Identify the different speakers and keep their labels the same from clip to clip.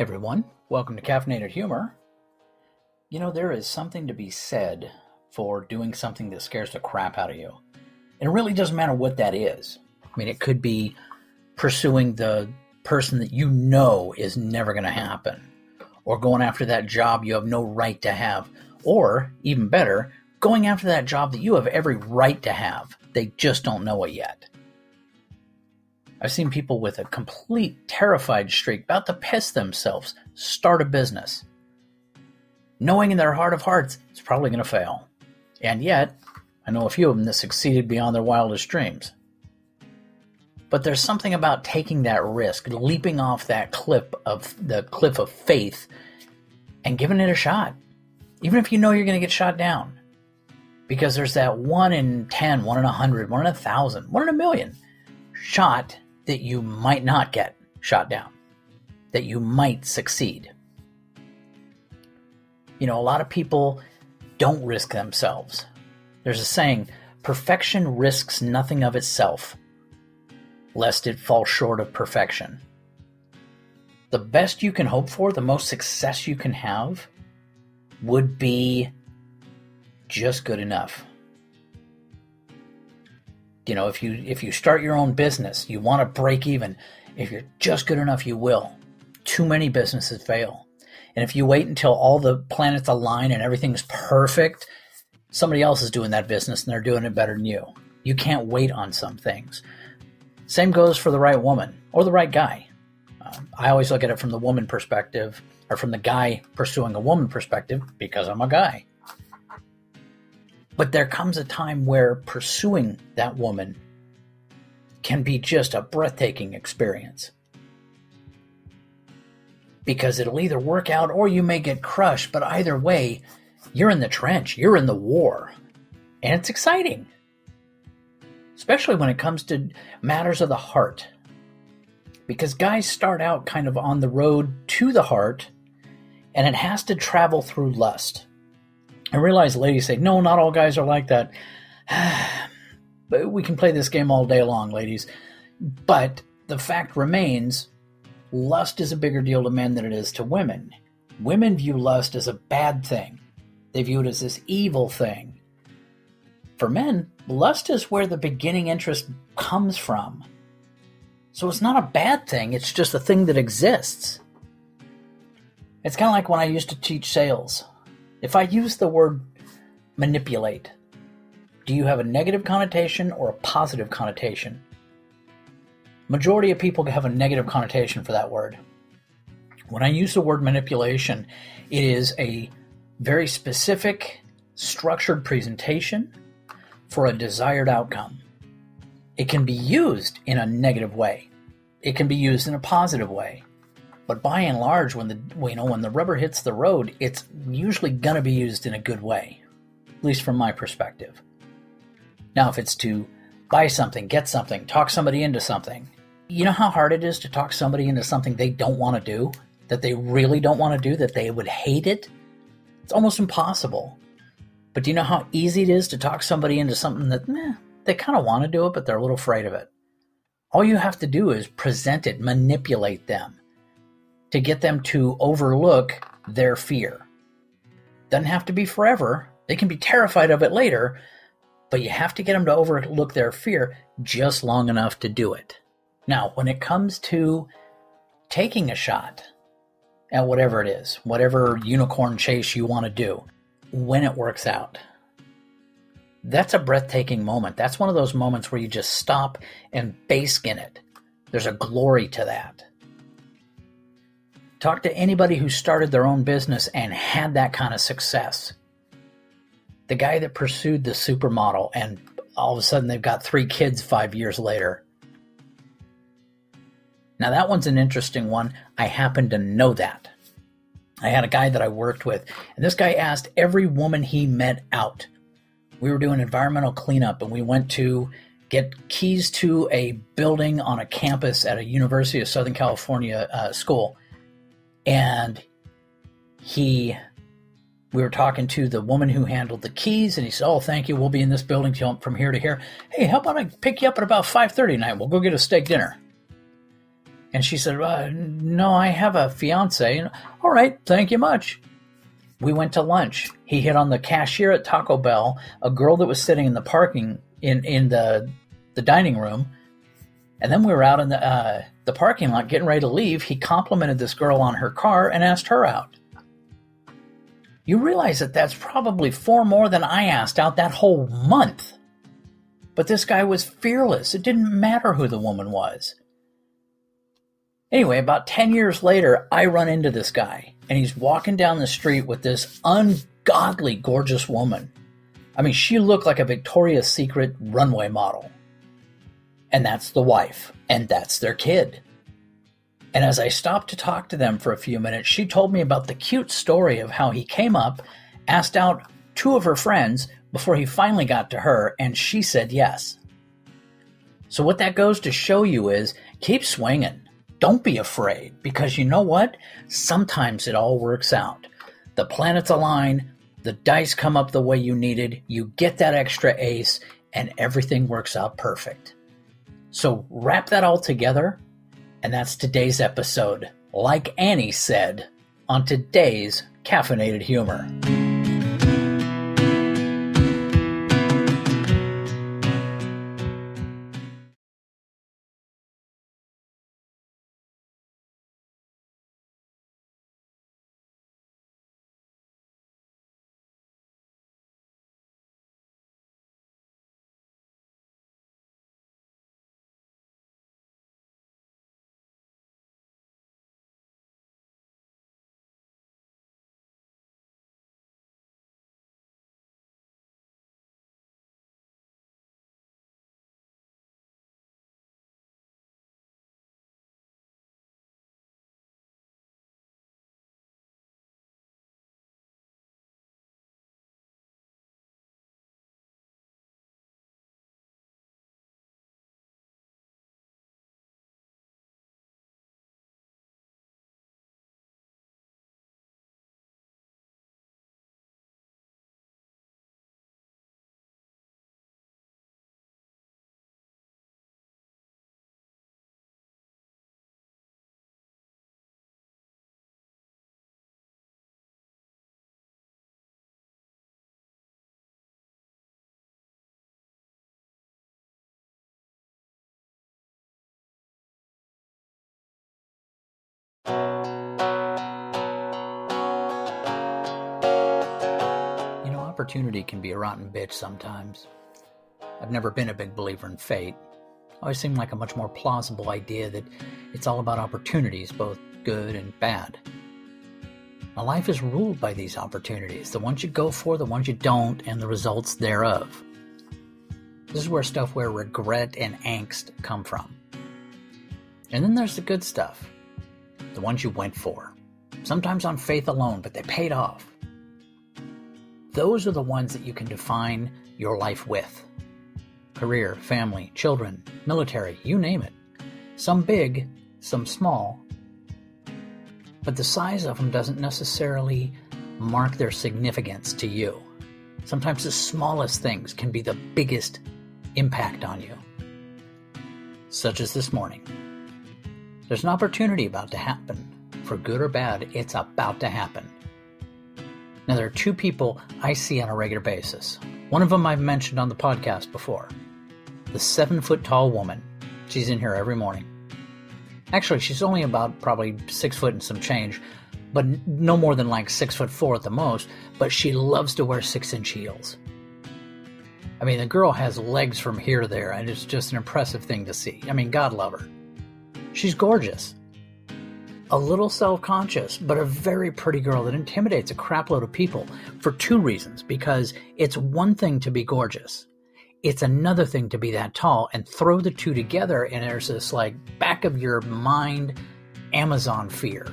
Speaker 1: everyone. Welcome to Caffeinated Humor. You know, there is something to be said for doing something that scares the crap out of you. And it really doesn't matter what that is. I mean, it could be pursuing the person that you know is never going to happen, or going after that job you have no right to have, or even better, going after that job that you have every right to have. They just don't know it yet. I've seen people with a complete terrified streak, about to piss themselves, start a business, knowing in their heart of hearts it's probably going to fail. And yet, I know a few of them that succeeded beyond their wildest dreams. But there's something about taking that risk, leaping off that cliff of the cliff of faith, and giving it a shot, even if you know you're going to get shot down. Because there's that one in 10, one in a hundred, one in a thousand, one in a million shot that you might not get shot down, that you might succeed. You know, a lot of people don't risk themselves. There's a saying perfection risks nothing of itself, lest it fall short of perfection. The best you can hope for, the most success you can have, would be just good enough you know if you if you start your own business you want to break even. If you're just good enough you will. Too many businesses fail. And if you wait until all the planets align and everything's perfect somebody else is doing that business and they're doing it better than you. You can't wait on some things. Same goes for the right woman or the right guy. Um, i always look at it from the woman perspective or from the guy pursuing a woman perspective because i'm a guy but there comes a time where pursuing that woman can be just a breathtaking experience. Because it'll either work out or you may get crushed, but either way, you're in the trench, you're in the war, and it's exciting. Especially when it comes to matters of the heart. Because guys start out kind of on the road to the heart, and it has to travel through lust. I realize ladies say, no, not all guys are like that. but we can play this game all day long, ladies. But the fact remains lust is a bigger deal to men than it is to women. Women view lust as a bad thing, they view it as this evil thing. For men, lust is where the beginning interest comes from. So it's not a bad thing, it's just a thing that exists. It's kind of like when I used to teach sales. If I use the word manipulate, do you have a negative connotation or a positive connotation? Majority of people have a negative connotation for that word. When I use the word manipulation, it is a very specific, structured presentation for a desired outcome. It can be used in a negative way. It can be used in a positive way. But by and large, when the you know when the rubber hits the road, it's usually going to be used in a good way, at least from my perspective. Now, if it's to buy something, get something, talk somebody into something, you know how hard it is to talk somebody into something they don't want to do, that they really don't want to do, that they would hate it. It's almost impossible. But do you know how easy it is to talk somebody into something that meh, they kind of want to do it, but they're a little afraid of it? All you have to do is present it, manipulate them to get them to overlook their fear. Doesn't have to be forever. They can be terrified of it later, but you have to get them to overlook their fear just long enough to do it. Now, when it comes to taking a shot at whatever it is, whatever unicorn chase you want to do, when it works out, that's a breathtaking moment. That's one of those moments where you just stop and bask in it. There's a glory to that. Talk to anybody who started their own business and had that kind of success. The guy that pursued the supermodel and all of a sudden they've got three kids five years later. Now, that one's an interesting one. I happen to know that. I had a guy that I worked with, and this guy asked every woman he met out. We were doing environmental cleanup, and we went to get keys to a building on a campus at a University of Southern California uh, school and he we were talking to the woman who handled the keys and he said oh thank you we'll be in this building from here to here hey how about i pick you up at about 5.30 tonight we'll go get a steak dinner And she said, uh, No, I have a fiance. All right, thank you much. We went to lunch. He hit on the cashier at Taco Bell, a girl that was sitting in the parking in, in the the dining room. And then we were out in the uh, the parking lot getting ready to leave. He complimented this girl on her car and asked her out. You realize that that's probably four more than I asked out that whole month. But this guy was fearless. It didn't matter who the woman was. Anyway, about 10 years later, I run into this guy, and he's walking down the street with this ungodly gorgeous woman. I mean, she looked like a Victoria's Secret runway model. And that's the wife, and that's their kid. And as I stopped to talk to them for a few minutes, she told me about the cute story of how he came up, asked out two of her friends before he finally got to her, and she said yes. So, what that goes to show you is keep swinging. Don't be afraid because you know what? Sometimes it all works out. The planets align, the dice come up the way you needed, you get that extra ace, and everything works out perfect. So, wrap that all together, and that's today's episode. Like Annie said on today's Caffeinated Humor. Opportunity can be a rotten bitch sometimes. I've never been a big believer in fate. Always seemed like a much more plausible idea that it's all about opportunities, both good and bad. Now, life is ruled by these opportunities the ones you go for, the ones you don't, and the results thereof. This is where stuff where regret and angst come from. And then there's the good stuff the ones you went for. Sometimes on faith alone, but they paid off. Those are the ones that you can define your life with career, family, children, military, you name it. Some big, some small. But the size of them doesn't necessarily mark their significance to you. Sometimes the smallest things can be the biggest impact on you. Such as this morning. There's an opportunity about to happen. For good or bad, it's about to happen. Now, there are two people I see on a regular basis. One of them I've mentioned on the podcast before the seven foot tall woman. She's in here every morning. Actually, she's only about probably six foot and some change, but no more than like six foot four at the most. But she loves to wear six inch heels. I mean, the girl has legs from here to there, and it's just an impressive thing to see. I mean, God love her. She's gorgeous. A little self conscious, but a very pretty girl that intimidates a crapload of people for two reasons. Because it's one thing to be gorgeous, it's another thing to be that tall, and throw the two together, and there's this like back of your mind Amazon fear.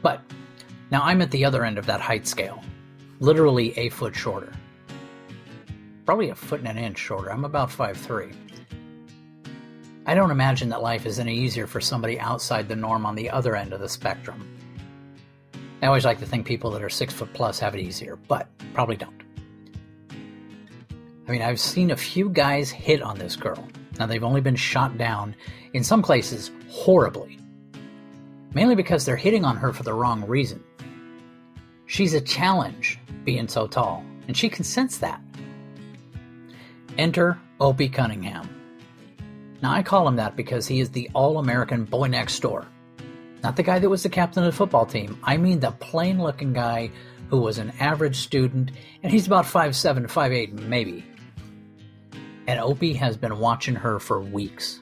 Speaker 1: But now I'm at the other end of that height scale, literally a foot shorter. Probably a foot and an inch shorter. I'm about five three. I don't imagine that life is any easier for somebody outside the norm on the other end of the spectrum. I always like to think people that are six foot plus have it easier, but probably don't. I mean, I've seen a few guys hit on this girl. Now, they've only been shot down, in some places, horribly. Mainly because they're hitting on her for the wrong reason. She's a challenge, being so tall, and she can sense that. Enter Opie Cunningham. Now, I call him that because he is the all American boy next door. Not the guy that was the captain of the football team. I mean the plain looking guy who was an average student, and he's about 5'7, 5'8, maybe. And Opie has been watching her for weeks.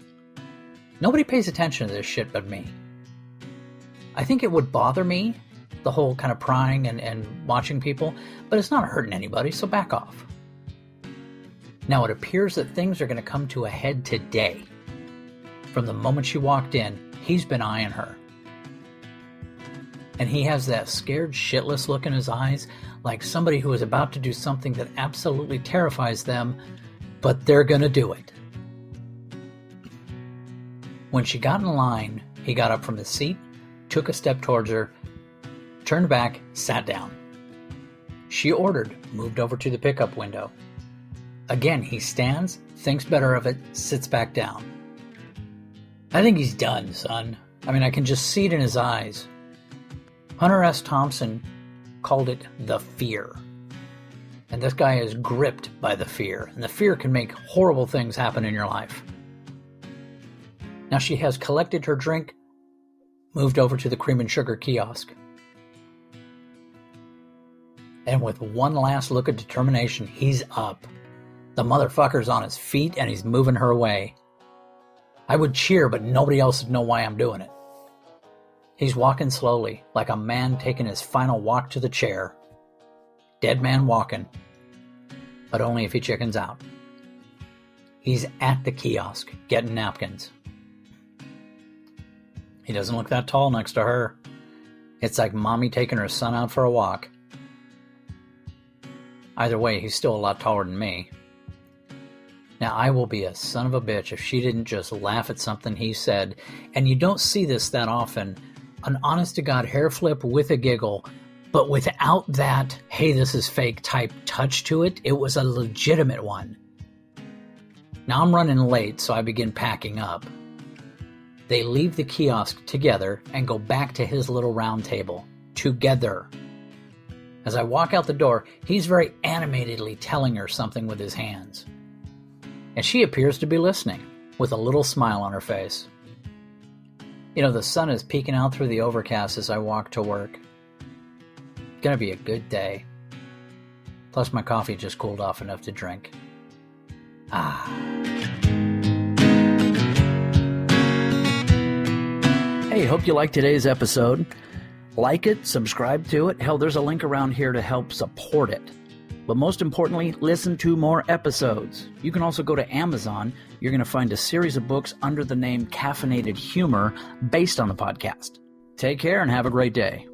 Speaker 1: Nobody pays attention to this shit but me. I think it would bother me, the whole kind of prying and, and watching people, but it's not hurting anybody, so back off. Now, it appears that things are going to come to a head today. From the moment she walked in, he's been eyeing her. And he has that scared shitless look in his eyes, like somebody who is about to do something that absolutely terrifies them, but they're to do it. When she got in line, he got up from his seat, took a step towards her, turned back, sat down. She ordered, moved over to the pickup window. Again, he stands, thinks better of it, sits back down. I think he's done, son. I mean, I can just see it in his eyes. Hunter S. Thompson called it the fear. And this guy is gripped by the fear, and the fear can make horrible things happen in your life. Now she has collected her drink, moved over to the cream and sugar kiosk. And with one last look of determination, he's up. The motherfucker's on his feet and he's moving her away. I would cheer, but nobody else would know why I'm doing it. He's walking slowly, like a man taking his final walk to the chair. Dead man walking, but only if he chickens out. He's at the kiosk, getting napkins. He doesn't look that tall next to her. It's like mommy taking her son out for a walk. Either way, he's still a lot taller than me. Now, I will be a son of a bitch if she didn't just laugh at something he said, and you don't see this that often. An honest to God hair flip with a giggle, but without that, hey, this is fake type touch to it. It was a legitimate one. Now I'm running late, so I begin packing up. They leave the kiosk together and go back to his little round table. Together. As I walk out the door, he's very animatedly telling her something with his hands and she appears to be listening, with a little smile on her face. You know, the sun is peeking out through the overcast as I walk to work. Gonna be a good day. Plus, my coffee just cooled off enough to drink. Ah. Hey, hope you liked today's episode. Like it, subscribe to it. Hell, there's a link around here to help support it. But most importantly, listen to more episodes. You can also go to Amazon. You're going to find a series of books under the name Caffeinated Humor based on the podcast. Take care and have a great day.